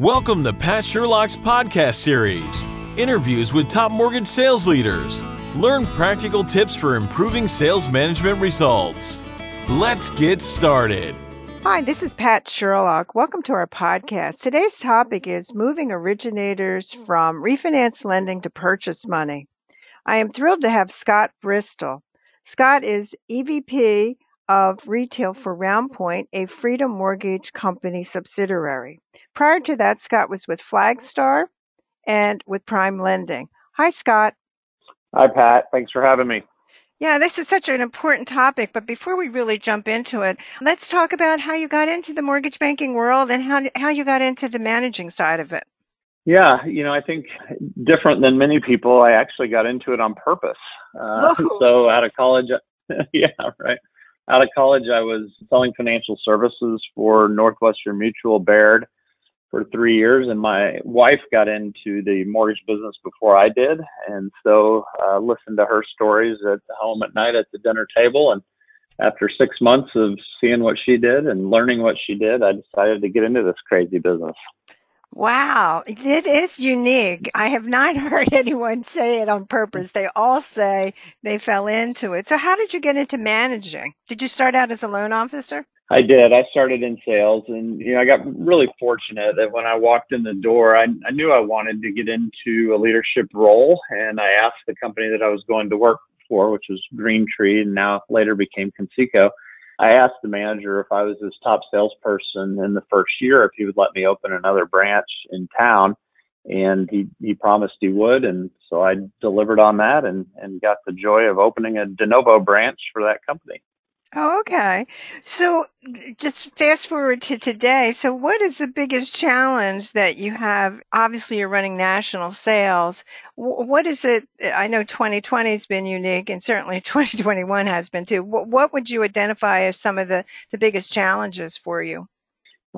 Welcome to Pat Sherlock's podcast series interviews with top mortgage sales leaders. Learn practical tips for improving sales management results. Let's get started. Hi, this is Pat Sherlock. Welcome to our podcast. Today's topic is moving originators from refinance lending to purchase money. I am thrilled to have Scott Bristol. Scott is EVP of retail for RoundPoint, a Freedom Mortgage Company subsidiary. Prior to that, Scott was with Flagstar and with Prime Lending. Hi, Scott. Hi, Pat. Thanks for having me. Yeah, this is such an important topic, but before we really jump into it, let's talk about how you got into the mortgage banking world and how, how you got into the managing side of it. Yeah, you know, I think different than many people, I actually got into it on purpose. Uh, so out of college, yeah, right out of college, I was selling financial services for Northwestern Mutual Baird for three years, and my wife got into the mortgage business before I did, and so uh, listened to her stories at home at night at the dinner table. And after six months of seeing what she did and learning what she did, I decided to get into this crazy business. Wow, it is unique. I have not heard anyone say it on purpose. They all say they fell into it. So, how did you get into managing? Did you start out as a loan officer? I did. I started in sales, and you know, I got really fortunate that when I walked in the door, I, I knew I wanted to get into a leadership role, and I asked the company that I was going to work for, which was Green Tree, and now later became Conseco I asked the manager if I was his top salesperson in the first year if he would let me open another branch in town, and he he promised he would, and so I delivered on that and and got the joy of opening a de novo branch for that company. Oh, okay. So just fast forward to today. So what is the biggest challenge that you have? Obviously, you're running national sales. What is it? I know 2020 has been unique and certainly 2021 has been too. What would you identify as some of the, the biggest challenges for you?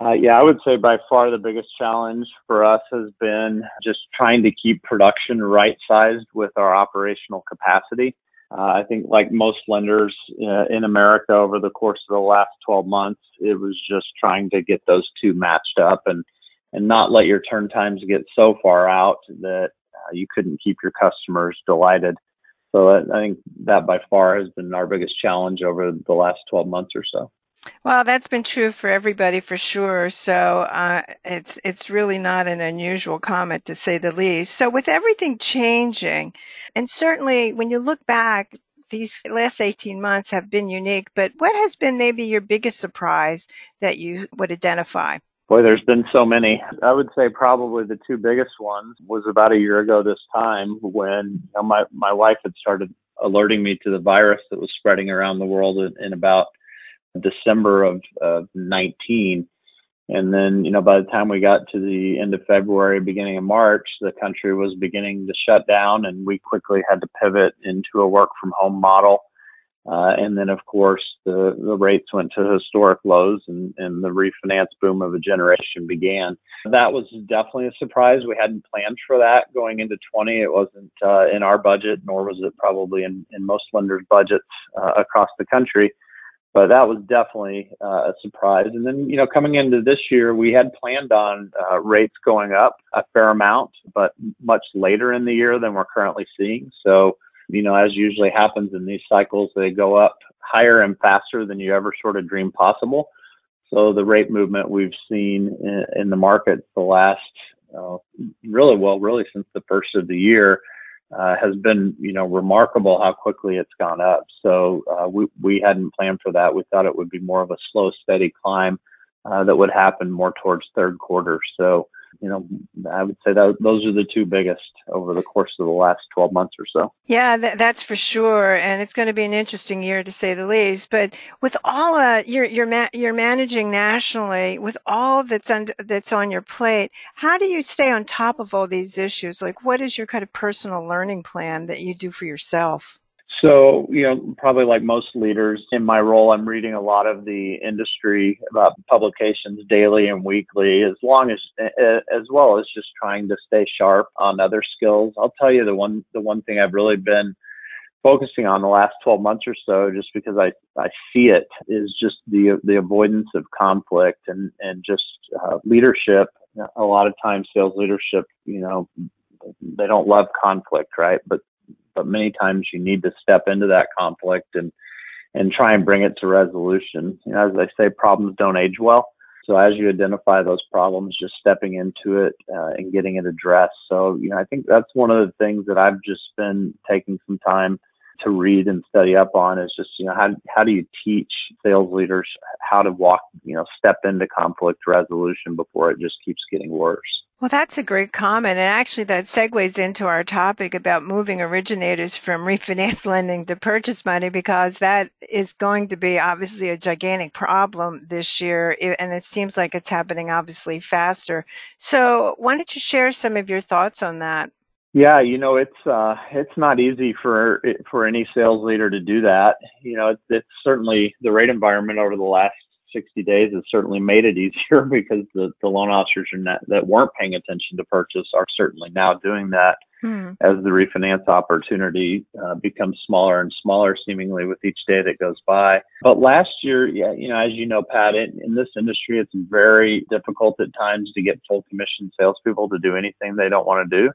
Uh, yeah, I would say by far the biggest challenge for us has been just trying to keep production right sized with our operational capacity. Uh, I think, like most lenders uh, in America over the course of the last 12 months, it was just trying to get those two matched up and and not let your turn times get so far out that uh, you couldn't keep your customers delighted. So I think that by far has been our biggest challenge over the last 12 months or so. Well, that's been true for everybody for sure. So uh, it's it's really not an unusual comment to say the least. So with everything changing, and certainly when you look back, these last 18 months have been unique. But what has been maybe your biggest surprise that you would identify? Boy, there's been so many. I would say probably the two biggest ones was about a year ago this time when you know, my my wife had started alerting me to the virus that was spreading around the world in, in about December of, of 19. And then, you know, by the time we got to the end of February, beginning of March, the country was beginning to shut down, and we quickly had to pivot into a work from home model. Uh, and then, of course, the, the rates went to historic lows and, and the refinance boom of a generation began. That was definitely a surprise. We hadn't planned for that going into 20. It wasn't uh, in our budget, nor was it probably in, in most lenders' budgets uh, across the country but that was definitely uh, a surprise. And then, you know, coming into this year, we had planned on uh, rates going up a fair amount, but much later in the year than we're currently seeing. So, you know, as usually happens in these cycles, they go up higher and faster than you ever sort of dream possible. So the rate movement we've seen in, in the market the last, uh, really well, really since the first of the year uh, has been, you know, remarkable how quickly it's gone up. So uh, we we hadn't planned for that. We thought it would be more of a slow, steady climb uh, that would happen more towards third quarter. So you know, I would say that those are the two biggest over the course of the last 12 months or so. Yeah, th- that's for sure. And it's going to be an interesting year to say the least. But with all, uh, you're, you're, ma- you're managing nationally with all that's on, that's on your plate. How do you stay on top of all these issues? Like, what is your kind of personal learning plan that you do for yourself? So, you know, probably like most leaders in my role, I'm reading a lot of the industry about publications daily and weekly, as long as, as well as just trying to stay sharp on other skills. I'll tell you the one, the one thing I've really been focusing on the last 12 months or so, just because I, I see it is just the, the avoidance of conflict and, and just uh, leadership a lot of times sales leadership, you know, they don't love conflict, right? But but many times you need to step into that conflict and and try and bring it to resolution. You know, as I say, problems don't age well. So as you identify those problems, just stepping into it uh, and getting it addressed. So you know, I think that's one of the things that I've just been taking some time to read and study up on is just you know how how do you teach sales leaders how to walk you know step into conflict resolution before it just keeps getting worse well that's a great comment and actually that segues into our topic about moving originators from refinance lending to purchase money because that is going to be obviously a gigantic problem this year and it seems like it's happening obviously faster so why don't you share some of your thoughts on that yeah, you know it's uh, it's not easy for for any sales leader to do that. You know, it's, it's certainly the rate environment over the last 60 days has certainly made it easier because the, the loan officers not, that weren't paying attention to purchase are certainly now doing that hmm. as the refinance opportunity uh, becomes smaller and smaller seemingly with each day that goes by. But last year, yeah, you know, as you know, Pat, in, in this industry, it's very difficult at times to get full commission salespeople to do anything they don't want to do.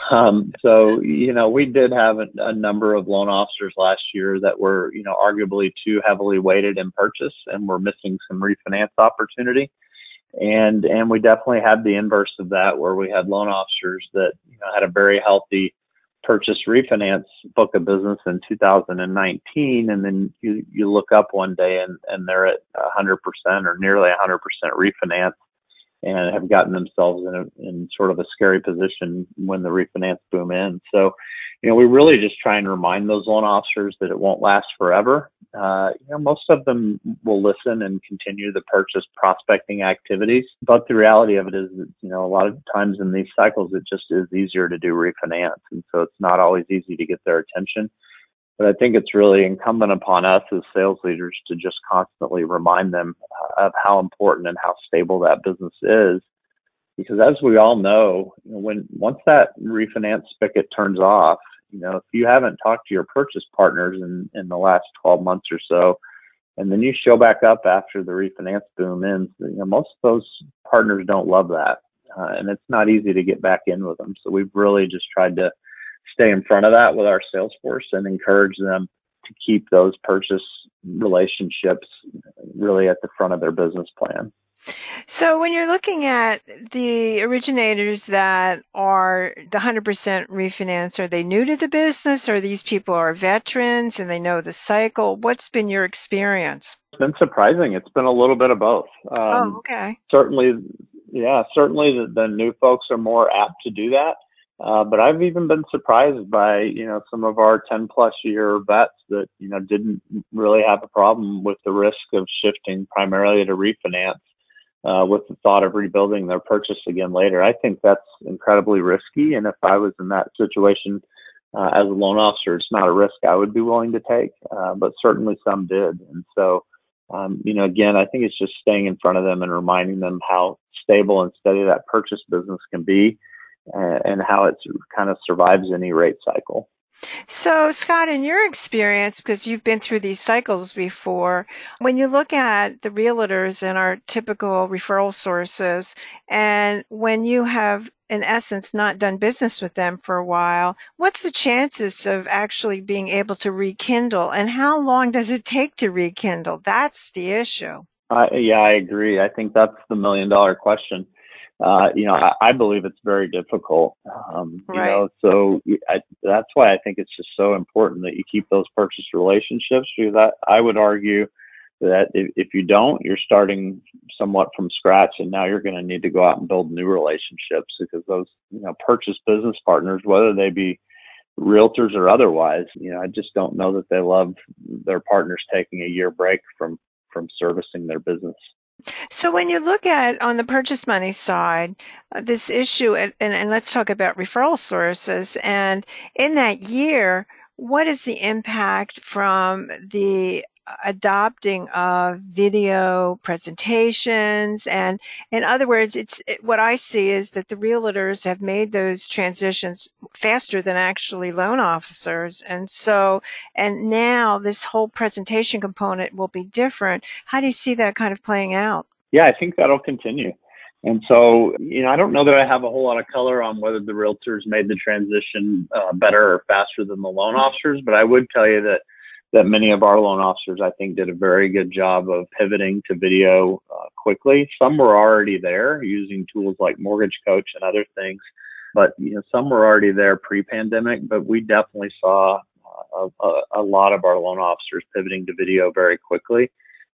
um, so, you know, we did have a, a, number of loan officers last year that were, you know, arguably too heavily weighted in purchase and were missing some refinance opportunity. And, and we definitely had the inverse of that where we had loan officers that, you know, had a very healthy purchase refinance book of business in 2019 and then you, you look up one day and, and they're at 100% or nearly 100% refinance and have gotten themselves in, a, in sort of a scary position when the refinance boom ends. So, you know, we really just try and remind those loan officers that it won't last forever. Uh, you know, most of them will listen and continue the purchase prospecting activities, but the reality of it is that, you know, a lot of times in these cycles, it just is easier to do refinance. And so it's not always easy to get their attention. But I think it's really incumbent upon us as sales leaders to just constantly remind them of how important and how stable that business is. Because as we all know, when once that refinance spigot turns off, you know, if you haven't talked to your purchase partners in, in the last 12 months or so, and then you show back up after the refinance boom ends, you know, most of those partners don't love that. Uh, and it's not easy to get back in with them. So we've really just tried to stay in front of that with our sales force and encourage them to keep those purchase relationships really at the front of their business plan. So, when you're looking at the originators that are the 100% refinance, are they new to the business or these people are veterans and they know the cycle? What's been your experience? It's been surprising. It's been a little bit of both. Um, oh, okay. Certainly, yeah, certainly the, the new folks are more apt to do that. Uh, but I've even been surprised by you know some of our 10 plus year vets that you know didn't really have a problem with the risk of shifting primarily to refinance uh, with the thought of rebuilding their purchase again later. I think that's incredibly risky, and if I was in that situation uh, as a loan officer, it's not a risk I would be willing to take. Uh, but certainly some did, and so. Um, you know, again, I think it's just staying in front of them and reminding them how stable and steady that purchase business can be and how it kind of survives any rate cycle. So, Scott, in your experience, because you've been through these cycles before, when you look at the realtors and our typical referral sources, and when you have, in essence, not done business with them for a while, what's the chances of actually being able to rekindle? And how long does it take to rekindle? That's the issue. Uh, yeah, I agree. I think that's the million dollar question uh, you know, I, I, believe it's very difficult. Um, right. You know, so I, that's why I think it's just so important that you keep those purchase relationships. Because I, I would argue that if, if you don't, you're starting somewhat from scratch, and now you're going to need to go out and build new relationships because those, you know, purchase business partners, whether they be realtors or otherwise, you know, I just don't know that they love their partners taking a year break from from servicing their business. So when you look at on the purchase money side, uh, this issue, and, and, and let's talk about referral sources. And in that year, what is the impact from the adopting of video presentations. And in other words it's it, what i see is that the realtors have made those transitions faster than actually loan officers. And so and now this whole presentation component will be different. How do you see that kind of playing out? Yeah i think that'll continue. And so, you know, I don't know that I have a whole lot of color on whether the realtors made the transition uh, better or faster than the loan officers, but I would tell you that that many of our loan officers, I think, did a very good job of pivoting to video uh, quickly. Some were already there using tools like Mortgage Coach and other things, but you know, some were already there pre-pandemic. But we definitely saw uh, a, a, lot of our loan officers pivoting to video very quickly.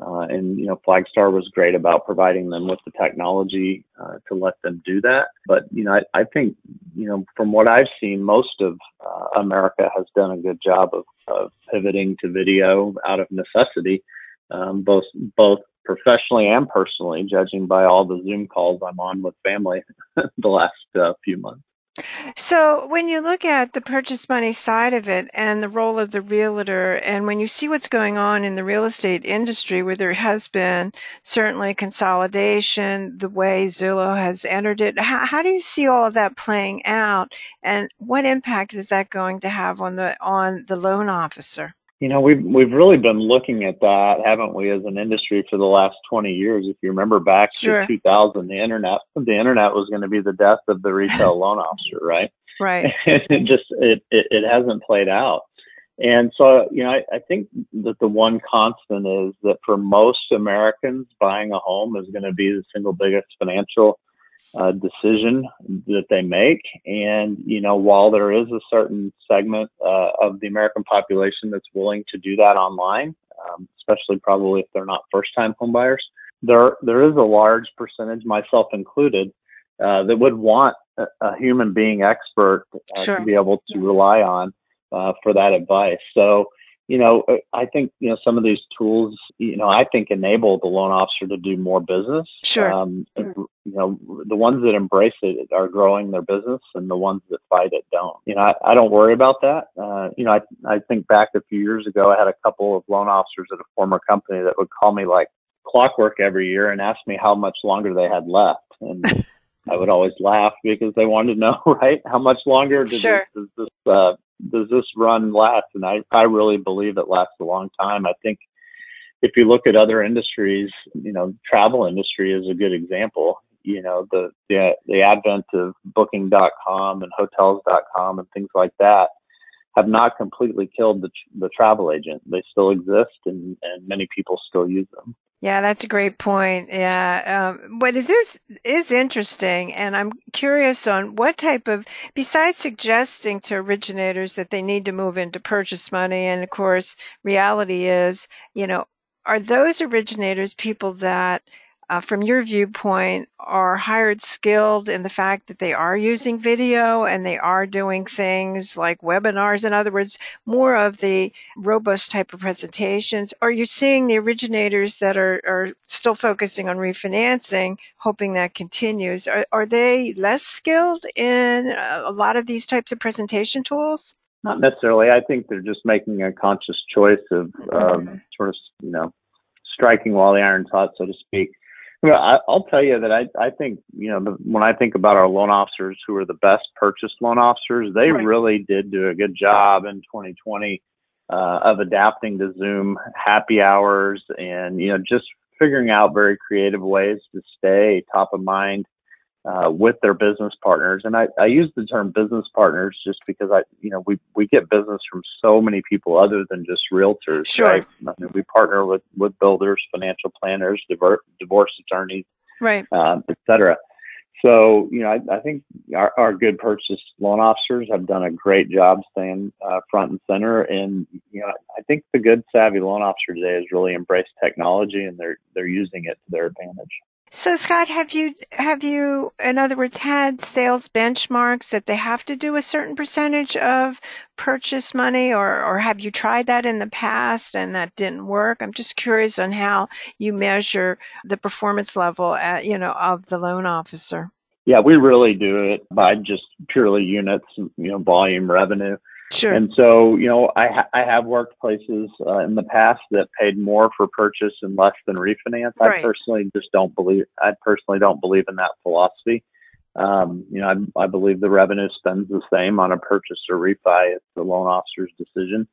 Uh, and you know, Flagstar was great about providing them with the technology uh, to let them do that. But you know, I, I, think you know, from what I've seen, most of uh, America has done a good job of, of pivoting to video out of necessity, um, both both professionally and personally, judging by all the Zoom calls I'm on with family the last uh, few months. So, when you look at the purchase money side of it and the role of the realtor, and when you see what's going on in the real estate industry, where there has been certainly consolidation, the way Zillow has entered it, how, how do you see all of that playing out, and what impact is that going to have on the on the loan officer? You know, we've we've really been looking at that, haven't we, as an industry for the last 20 years? If you remember back sure. to 2000, the internet the internet was going to be the death of the retail loan officer, right? Right. it just it, it it hasn't played out. And so, you know, I, I think that the one constant is that for most Americans, buying a home is going to be the single biggest financial uh, decision that they make. And, you know, while there is a certain segment uh, of the American population that's willing to do that online, um, especially probably if they're not first time homebuyers, there, there is a large percentage, myself included, uh, that would want a, a human being expert uh, sure. to be able to rely on uh, for that advice. So, you know, uh, I think you know some of these tools, you know, I think enable the loan officer to do more business. Sure. Um, You know, the ones that embrace it are growing their business, and the ones that fight it don't. You know, I, I don't worry about that. Uh, you know, I I think back a few years ago, I had a couple of loan officers at a former company that would call me like clockwork every year and ask me how much longer they had left, and I would always laugh because they wanted to know, right, how much longer does sure. this, does this uh, does this run last? And I, I really believe it lasts a long time. I think if you look at other industries, you know, travel industry is a good example. You know, the the, the advent of booking.com and hotels.com and things like that have not completely killed the, the travel agent. They still exist and, and many people still use them. Yeah, that's a great point. Yeah, um, but it is is interesting, and I'm curious on what type of, besides suggesting to originators that they need to move into purchase money, and of course, reality is, you know, are those originators people that uh, from your viewpoint, are hired skilled in the fact that they are using video and they are doing things like webinars? In other words, more of the robust type of presentations? Are you seeing the originators that are, are still focusing on refinancing, hoping that continues? Are, are they less skilled in a lot of these types of presentation tools? Not necessarily. I think they're just making a conscious choice of mm-hmm. sort of, you know, striking while the iron's hot, so to speak. Well, I, will tell you that I, I think, you know, the, when I think about our loan officers who are the best purchase loan officers, they right. really did do a good job in 2020 uh, of adapting to Zoom happy hours and, you know, just figuring out very creative ways to stay top of mind uh, with their business partners. And I, I use the term business partners just because I, you know, we, we get business from so many people other than just realtors. Sure. Right? I mean, we partner with, with builders, financial planners, divorce, divorce attorneys, right. Um, et cetera. So, you know, I, I think our, our, good purchase loan officers have done a great job staying uh, front and center. And, you know, I think the good savvy loan officer today has really embraced technology and they're, they're using it to their advantage. So Scott, have you have you in other words had sales benchmarks that they have to do a certain percentage of purchase money or or have you tried that in the past and that didn't work? I'm just curious on how you measure the performance level at, you know of the loan officer. Yeah, we really do it by just purely units, you know, volume revenue. Sure. And so, you know, I ha- I have worked places uh, in the past that paid more for purchase and less than refinance. Right. I personally just don't believe. I personally don't believe in that philosophy. Um, you know, I, I believe the revenue spends the same on a purchase or refi. It's the loan officer's decision.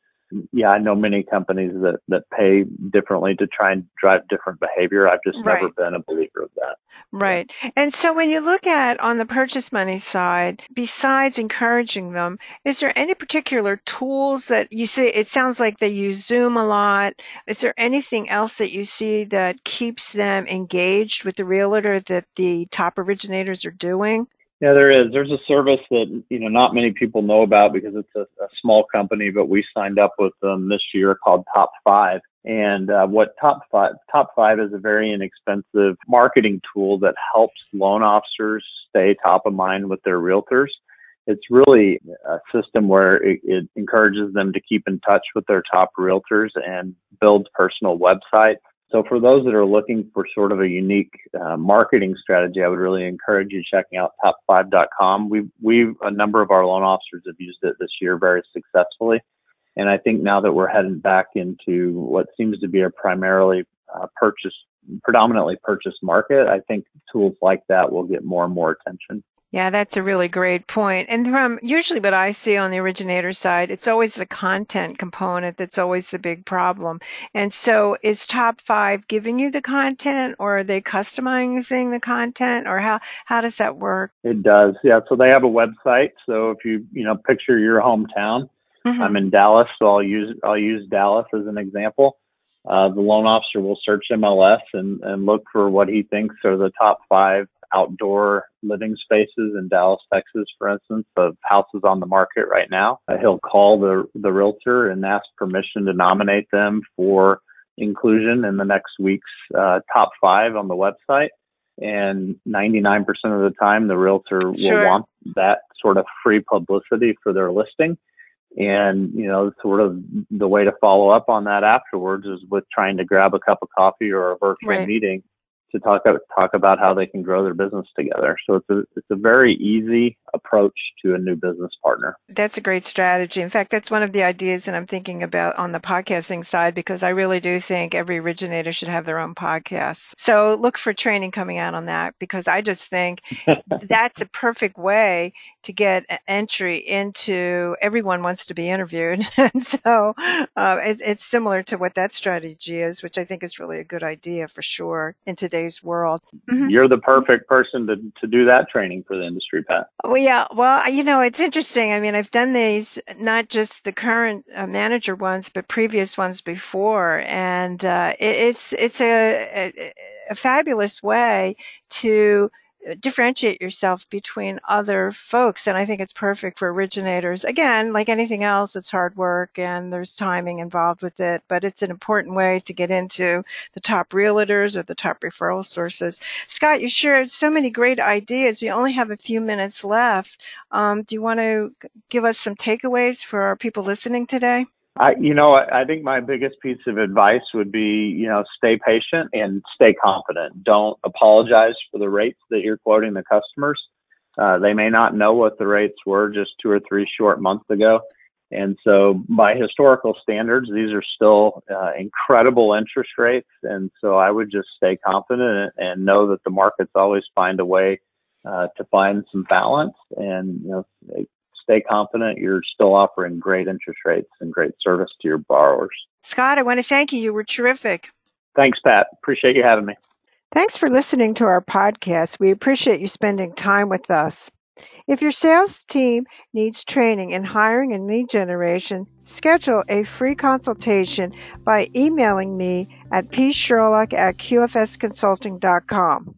Yeah, I know many companies that, that pay differently to try and drive different behavior. I've just Right. never been a believer of that. Right. And so when you look at on the purchase money side, besides encouraging them, is there any particular tools that you see? It sounds like they use Zoom a lot. Is there anything else that you see that keeps them engaged with the realtor that the top originators are doing? Yeah, there is. There's a service that you know not many people know about because it's a, a small company, but we signed up with them this year called Top Five. And uh, what Top Five Top Five is a very inexpensive marketing tool that helps loan officers stay top of mind with their realtors. It's really a system where it, it encourages them to keep in touch with their top realtors and build personal websites so for those that are looking for sort of a unique uh, marketing strategy, I would really encourage you checking out top5.com. We we a number of our loan officers have used it this year very successfully, and I think now that we're heading back into what seems to be a primarily uh, purchase, predominantly purchase market, I think tools like that will get more and more attention. Yeah, that's a really great point. And from usually what I see on the originator side, it's always the content component that's always the big problem. And so is top five giving you the content or are they customizing the content or how, how does that work? It does, yeah. So they have a website. So if you you know picture your hometown, Mhm. I'm in Dallas, so I'll use I'll use Dallas as an example. Uh, the loan officer will search MLS and, and look for what he thinks are the top five outdoor living spaces in Dallas, Texas, for instance, of houses on the market right now. He'll call the the realtor and ask permission to nominate them for inclusion in the next week's uh, top five on the website. And 99% of the time, the realtor Sure. will want that sort of free publicity for their listing. And, you know, sort of the way to follow up on that afterwards is with trying to grab a cup of coffee or a virtual Right. meeting to talk talk about how they can grow their business together. So it's a it's a very easy approach to a new business partner. That's a great strategy. In fact, that's one of the ideas that I'm thinking about on the podcasting side because I really do think every originator should have their own podcast. So look for training coming out on that because I just think that's a perfect way to get entry into everyone wants to be interviewed. and so uh, it's, it's similar to what that strategy is, which I think is really a good idea for sure in today's world. Mhm. You're the perfect person to to do that training for the industry, Pat. Well, yeah. Well, you know, it's interesting. I mean, I've done these, not just the current uh, manager ones, but previous ones before. And uh, it, it's, it's a, a, a fabulous way to differentiate yourself between other folks. And I think it's perfect for originators. Again, like anything else, it's hard work and there's timing involved with it, but it's an important way to get into the top realtors or the top referral sources. Scott, you shared so many great ideas. We only have a few minutes left. Um, do you want to give us some takeaways for our people listening today? I, you know, I, think my biggest piece of advice would be, you know, stay patient and stay confident. Don't apologize for the rates that you're quoting the customers. Uh, they may not know what the rates were just two or three short months ago. And so, by historical standards, these are still uh, incredible interest rates. And so, I would just stay confident and know that the markets always find a way uh, to find some balance. And you know, stay confident. You're still offering great interest rates and great service to your borrowers. Scott, I want to thank you. You were terrific. Thanks, Pat. Appreciate you having me. Thanks for listening to our podcast. We appreciate you spending time with us. If your sales team needs training in hiring and lead generation, schedule a free consultation by emailing me at psherlock at qfsconsulting.com.